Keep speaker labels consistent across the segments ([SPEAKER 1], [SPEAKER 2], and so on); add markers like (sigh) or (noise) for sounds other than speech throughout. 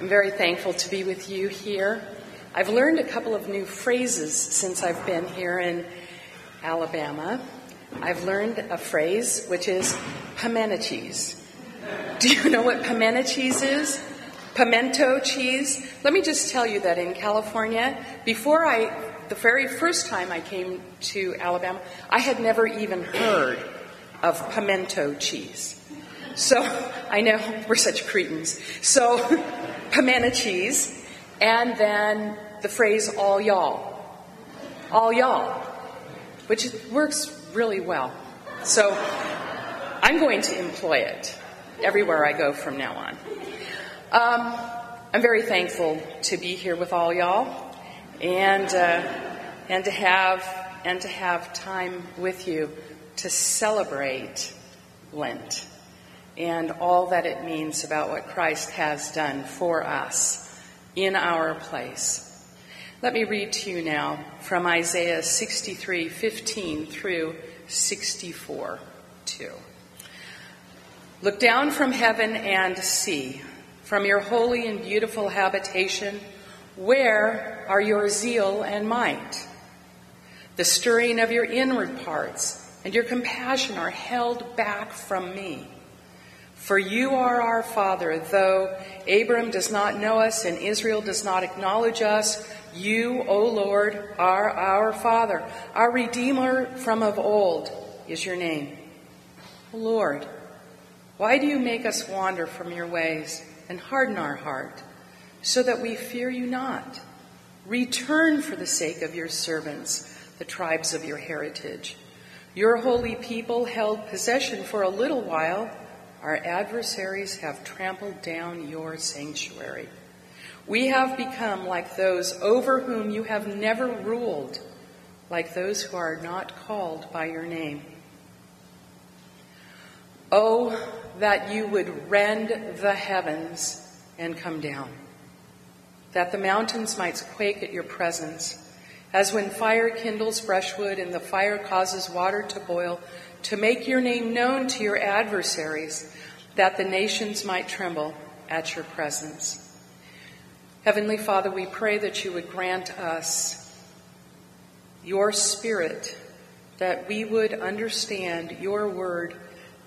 [SPEAKER 1] I'm very thankful to be with you here. I've learned a couple of new phrases since I've been here in Alabama. I've learned a phrase which is pimento cheese. Do you know what pimento cheese is? Pimento cheese. Let me just tell you that in California, before I, the very first time I came to Alabama, I had never even heard of pimento cheese. So (laughs) I know we're such cretins. So (laughs) pimento cheese, and then the phrase all y'all. All y'all, which works really well. So I'm going to employ it everywhere I go from now on. Um, I'm very thankful to be here with all y'all and, uh, and, to have, and to have time with you to celebrate Lent and all that it means about what Christ has done for us in our place. Let me read to you now from Isaiah 63 15 through 64 2. Look down from heaven and see, from your holy and beautiful habitation, where are your zeal and might? The stirring of your inward parts and your compassion are held back from me. For you are our Father, though Abram does not know us and Israel does not acknowledge us. You, O Lord, are our Father. Our Redeemer from of old is your name. Lord, why do you make us wander from your ways and harden our heart so that we fear you not? Return for the sake of your servants, the tribes of your heritage. Your holy people held possession for a little while our adversaries have trampled down your sanctuary. We have become like those over whom you have never ruled, like those who are not called by your name. Oh, that you would rend the heavens and come down, that the mountains might quake at your presence, as when fire kindles brushwood and the fire causes water to boil to make your name known to your adversaries, that the nations might tremble at your presence. Heavenly Father, we pray that you would grant us your spirit, that we would understand your word,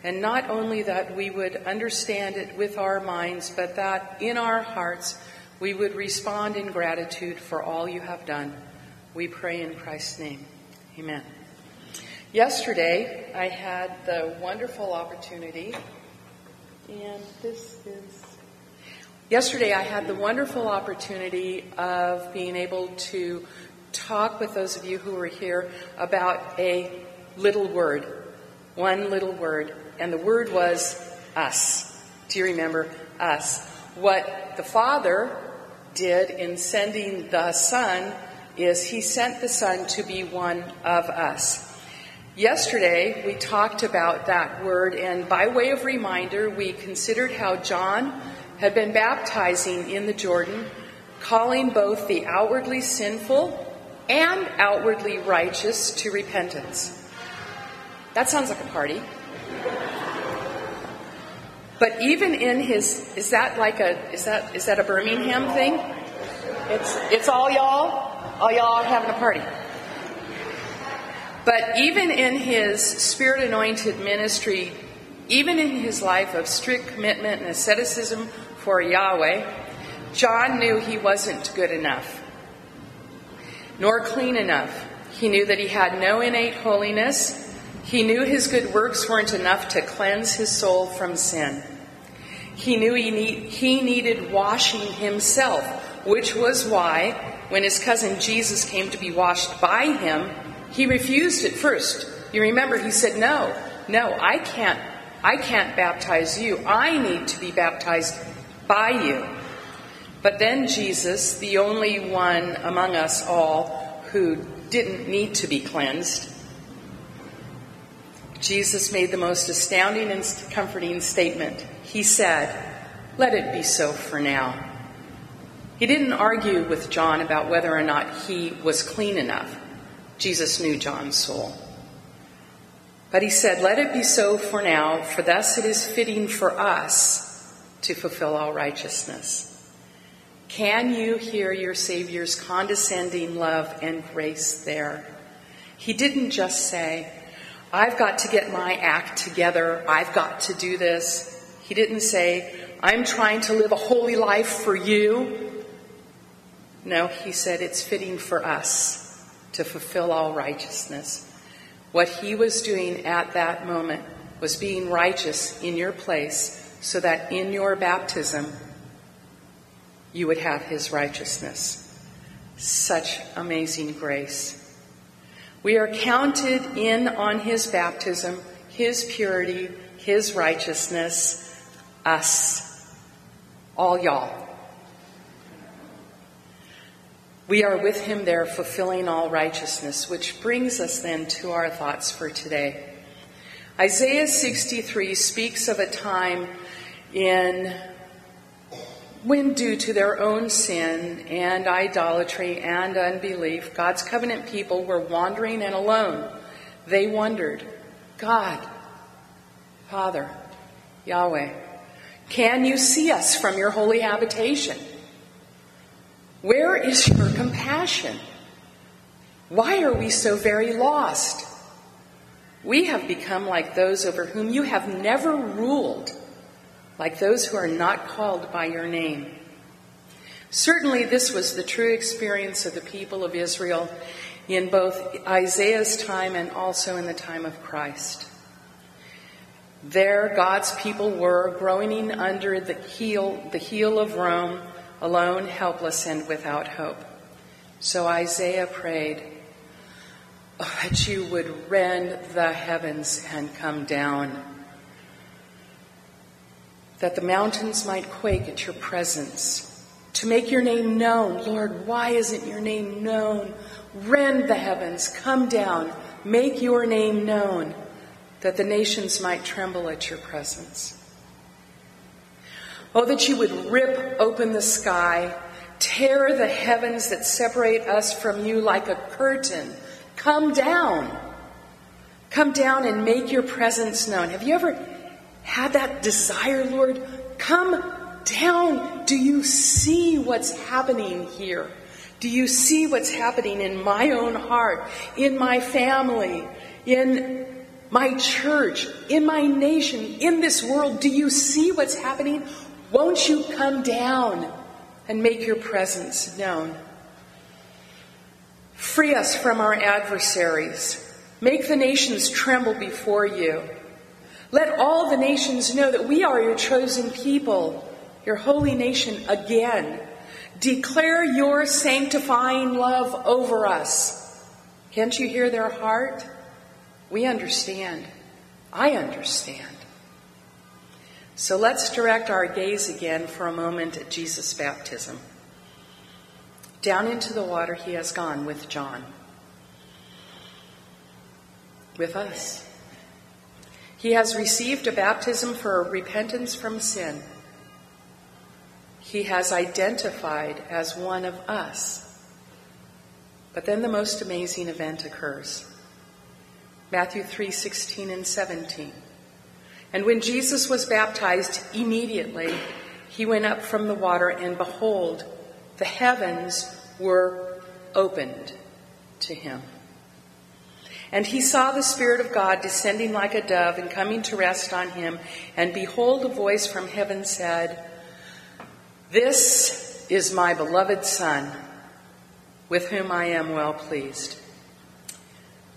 [SPEAKER 1] and not only that we would understand it with our minds, but that in our hearts we would respond in gratitude for all you have done. We pray in Christ's name. Amen. Yesterday, I had the wonderful opportunity, and this is. Yesterday, I had the wonderful opportunity of being able to talk with those of you who were here about a little word, one little word, and the word was us. Do you remember us? What the Father did in sending the Son is he sent the Son to be one of us. Yesterday, we talked about that word, and by way of reminder, we considered how John had been baptizing in the Jordan, calling both the outwardly sinful and outwardly righteous to repentance. That sounds like a party. But even in his, is that like a, is that, is that a Birmingham thing? It's, it's all y'all? All y'all having a party. But even in his spirit anointed ministry, even in his life of strict commitment and asceticism for Yahweh, John knew he wasn't good enough, nor clean enough. He knew that he had no innate holiness. He knew his good works weren't enough to cleanse his soul from sin. He knew he, need, he needed washing himself, which was why, when his cousin Jesus came to be washed by him, he refused at first. You remember he said, "No, no, I can't. I can't baptize you. I need to be baptized by you." But then Jesus, the only one among us all who didn't need to be cleansed, Jesus made the most astounding and comforting statement. He said, Let it be so for now. He didn't argue with John about whether or not he was clean enough. Jesus knew John's soul. But he said, Let it be so for now, for thus it is fitting for us to fulfill all righteousness. Can you hear your Savior's condescending love and grace there? He didn't just say, I've got to get my act together. I've got to do this. He didn't say, I'm trying to live a holy life for you. No, he said it's fitting for us to fulfill all righteousness. What he was doing at that moment was being righteous in your place so that in your baptism you would have his righteousness. Such amazing grace. We are counted in on his baptism, his purity, his righteousness, us, all y'all. We are with him there, fulfilling all righteousness, which brings us then to our thoughts for today. Isaiah 63 speaks of a time in when, due to their own sin and idolatry and unbelief, God's covenant people were wandering and alone. They wondered, God, Father, Yahweh, can you see us from your holy habitation? Where is your compassion? Why are we so very lost? We have become like those over whom you have never ruled, like those who are not called by your name. Certainly, this was the true experience of the people of Israel in both Isaiah's time and also in the time of Christ. There, God's people were groaning under the heel, the heel of Rome alone, helpless, and without hope. So Isaiah prayed oh, that you would rend the heavens and come down, that the mountains might quake at your presence, to make your name known. Lord, why isn't your name known? Rend the heavens, come down, make your name known, that the nations might tremble at your presence. Oh, that you would rip open the sky, tear the heavens that separate us from you like a curtain. Come down. Come down and make your presence known. Have you ever had that desire, Lord? Come down. Do you see what's happening here? Do you see what's happening in my own heart, in my family, in my church, in my nation, in this world? Do you see what's happening? Won't you come down and make your presence known? Free us from our adversaries. Make the nations tremble before you. Let all the nations know that we are your chosen people, your holy nation again. Declare your sanctifying love over us. Can't you hear their heart? We understand. I understand. So let's direct our gaze again for a moment at Jesus' baptism. Down into the water he has gone with John, with us. He has received a baptism for repentance from sin. He has identified as one of us. But then the most amazing event occurs. Matthew 3 16 and 17. And when Jesus was baptized, immediately he went up from the water, and behold, the heavens were opened to him. And he saw the Spirit of God descending like a dove and coming to rest on him. And behold, a voice from heaven said, This is my beloved Son, with whom I am well pleased.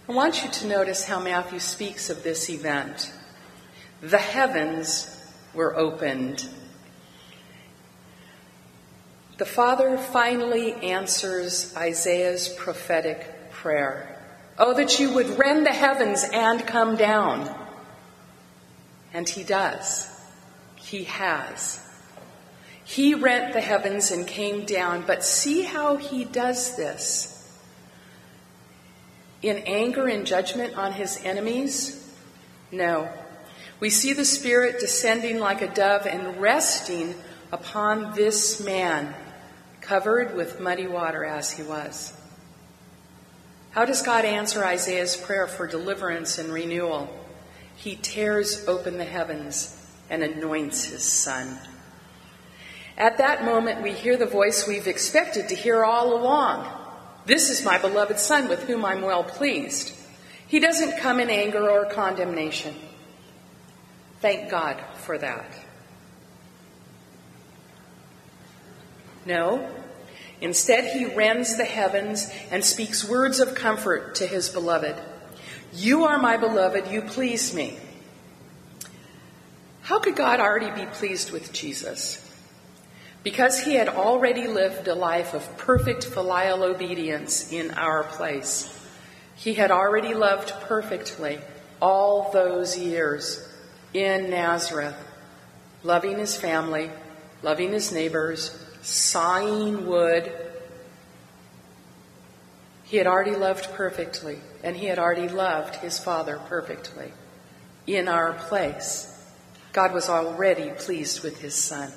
[SPEAKER 1] I want you to notice how Matthew speaks of this event the heavens were opened. The Father finally answers Isaiah's prophetic prayer. Oh, that you would rend the heavens and come down. And he does. He has. He rent the heavens and came down, but see how he does this. In anger and judgment on his enemies? No. We see the Spirit descending like a dove and resting upon this man, covered with muddy water as he was. How does God answer Isaiah's prayer for deliverance and renewal? He tears open the heavens and anoints his son. At that moment, we hear the voice we've expected to hear all along. This is my beloved Son with whom I'm well pleased. He doesn't come in anger or condemnation. Thank God for that. No, instead, he rends the heavens and speaks words of comfort to his beloved. You are my beloved, you please me. How could God already be pleased with Jesus? Because he had already lived a life of perfect filial obedience in our place. He had already loved perfectly all those years in Nazareth, loving his family, loving his neighbors, sawing wood. He had already loved perfectly, and he had already loved his Father perfectly in our place. God was already pleased with his Son.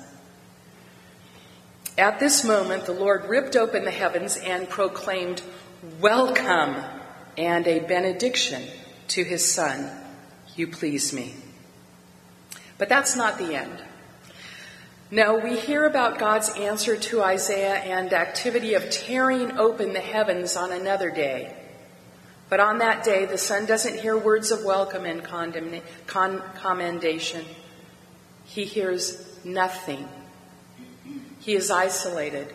[SPEAKER 1] At this moment, the Lord ripped open the heavens and proclaimed, Welcome and a benediction to his Son. You please me. But that's not the end. Now, we hear about God's answer to Isaiah and activity of tearing open the heavens on another day. But on that day, the Son doesn't hear words of welcome and con- commendation. He hears nothing he is isolated,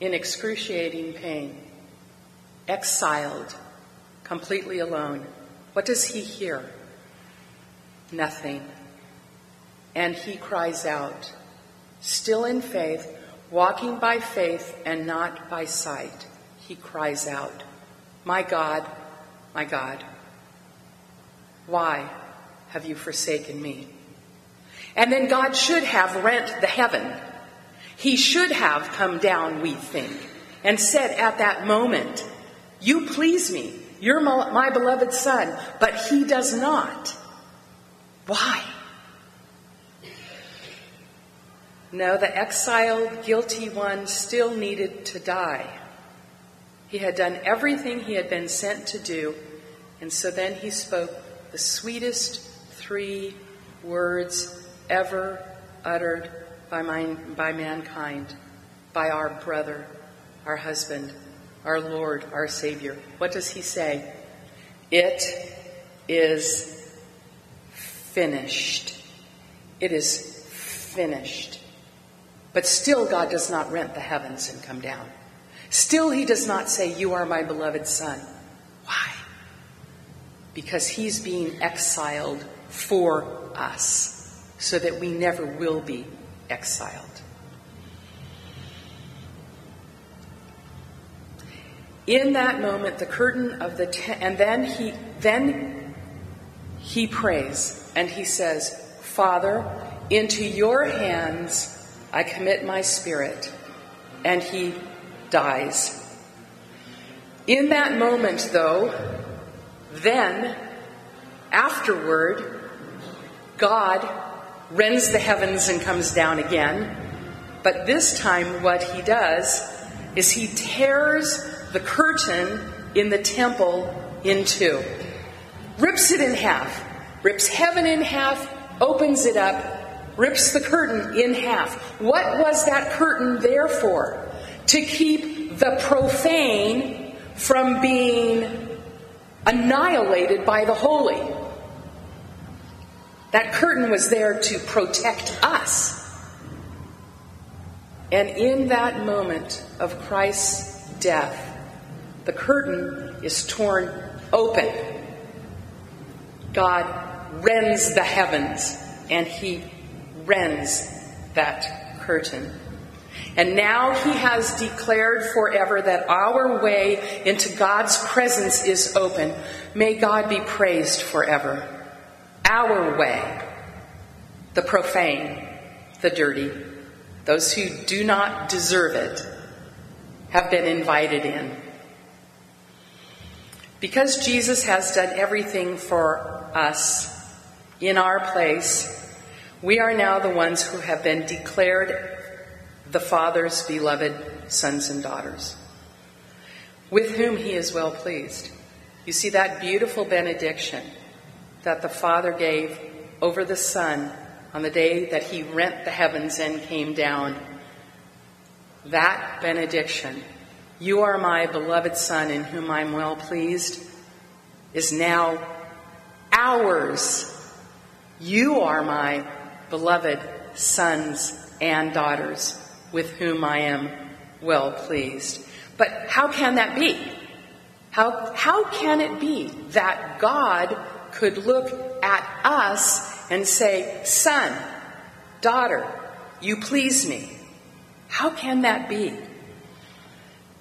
[SPEAKER 1] in excruciating pain, exiled, completely alone. What does he hear? Nothing. And he cries out, still in faith, walking by faith and not by sight. He cries out, My God, my God, why have you forsaken me? And then God should have rent the heaven he should have come down, we think, and said at that moment, You please me. You're my, beloved son. But he does not. Why? No, the exiled, guilty one still needed to die. He had done everything he had been sent to do, and so then he spoke the sweetest three words ever uttered by, my, by mankind, by our brother, our husband, our Lord, our Savior. What does he say? It is finished. It is finished. But still, God does not rent the heavens and come down. Still, He does not say, You are my beloved Son. Why? Because He's being exiled for us so that we never will be exiled. In that moment, the curtain of the tent, and then he then he prays and he says, "Father, into your hands I commit my spirit," and he dies. In that moment, though, then afterward, God rends the heavens and comes down again. But this time, what he does is he tears the curtain in the temple in two, rips it in half, rips heaven in half, opens it up, rips the curtain in half. What was that curtain there for? To keep the profane from being annihilated by the holy. That curtain was there to protect us. And in that moment of Christ's death, the curtain is torn open. God rends the heavens and he rends that curtain. And now he has declared forever that our way into God's presence is open. May God be praised forever our way, the profane, the dirty, those who do not deserve it, have been invited in. Because Jesus has done everything for us in our place, we are now the ones who have been declared the Father's beloved sons and daughters, with whom he is well pleased. You see that beautiful benediction that the Father gave over the Son on the day that he rent the heavens and came down. That benediction, you are my beloved Son in whom I'm well pleased, is now ours. You are my beloved sons and daughters with whom I am well pleased. But how can that be? How, how can it be that God could look at us and say, Son, daughter, you please me? How can that be?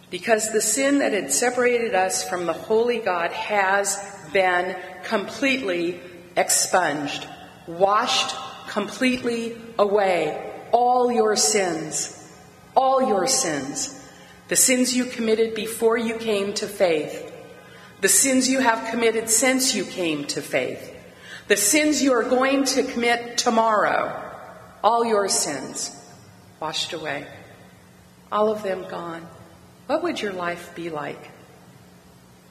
[SPEAKER 1] Because the sin that had separated us from the holy God has been completely expunged, washed completely away. All your sins, all your sins, the sins you committed before you came to faith, the sins you have committed since you came to faith, the sins you are going to commit tomorrow, all your sins washed away, all of them gone. What would your life be like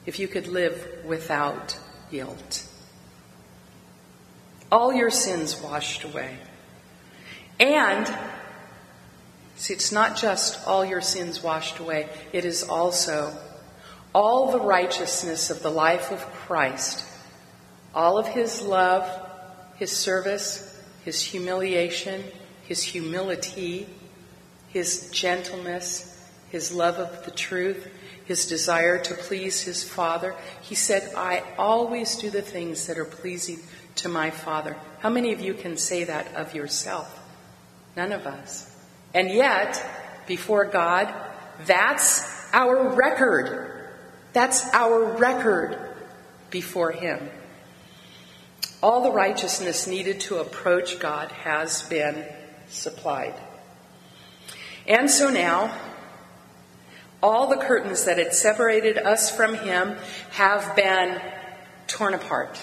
[SPEAKER 1] if you could live without guilt? All your sins washed away. And See, it's not just all your sins washed away, it is also all the righteousness of the life of Christ, all of his love, his service, his humiliation, his humility, his gentleness, his love of the truth, his desire to please his Father. He said, I always do the things that are pleasing to my Father. How many of you can say that of yourself? None of us. And yet, before God, that's our record. That's our record before Him. All the righteousness needed to approach God has been supplied. And so now, all the curtains that had separated us from Him have been torn apart.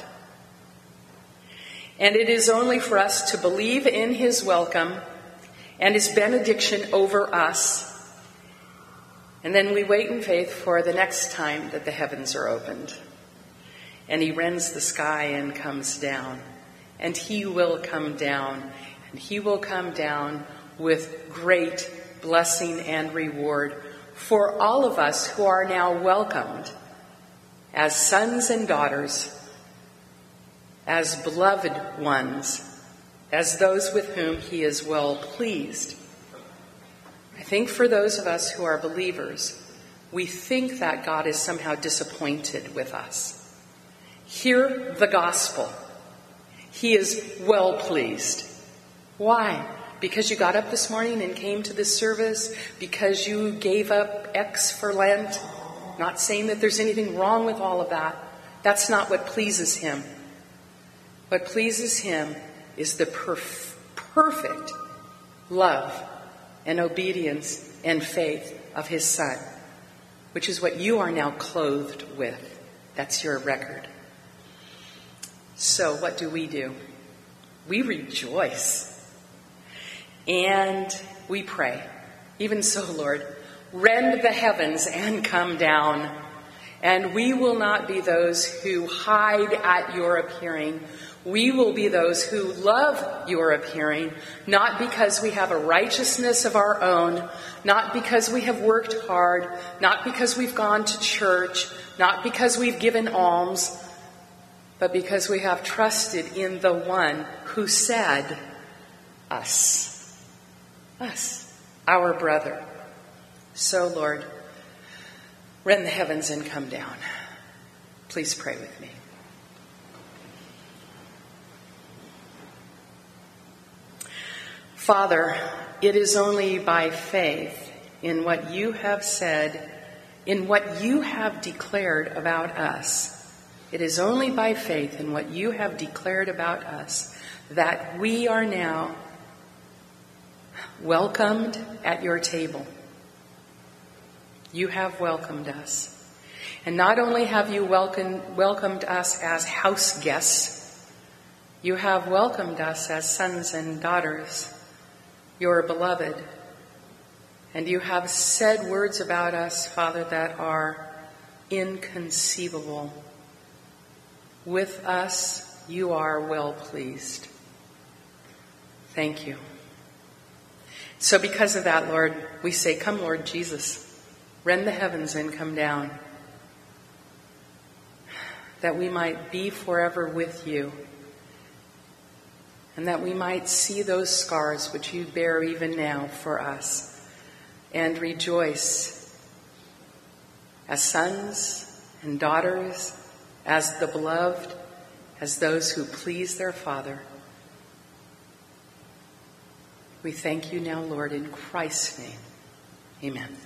[SPEAKER 1] And it is only for us to believe in His welcome and his benediction over us. And then we wait in faith for the next time that the heavens are opened. And he rends the sky and comes down. And he will come down. And he will come down with great blessing and reward for all of us who are now welcomed as sons and daughters, as beloved ones as those with whom he is well pleased. I think for those of us who are believers, we think that God is somehow disappointed with us. Hear the gospel. He is well pleased. Why? Because you got up this morning and came to this service? Because you gave up X for Lent? Not saying that there's anything wrong with all of that. That's not what pleases him. What pleases him is the perf- perfect love and obedience and faith of his son, which is what you are now clothed with. That's your record. So, what do we do? We rejoice and we pray. Even so, Lord, rend the heavens and come down. And we will not be those who hide at your appearing. We will be those who love your appearing, not because we have a righteousness of our own, not because we have worked hard, not because we've gone to church, not because we've given alms, but because we have trusted in the one who said, Us. Us. Our brother. So, Lord, rend the heavens and come down. Please pray with me. Father, it is only by faith in what you have said, in what you have declared about us. It is only by faith in what you have declared about us that we are now welcomed at your table. You have welcomed us. And not only have you welcomed, welcomed us as house guests, you have welcomed us as sons and daughters your beloved. And you have said words about us, Father, that are inconceivable. With us, you are well pleased. Thank you. So, because of that, Lord, we say, Come, Lord Jesus, rend the heavens and come down, that we might be forever with you, and that we might see those scars which you bear even now for us, and rejoice as sons and daughters, as the beloved, as those who please their Father. We thank you now, Lord, in Christ's name. Amen.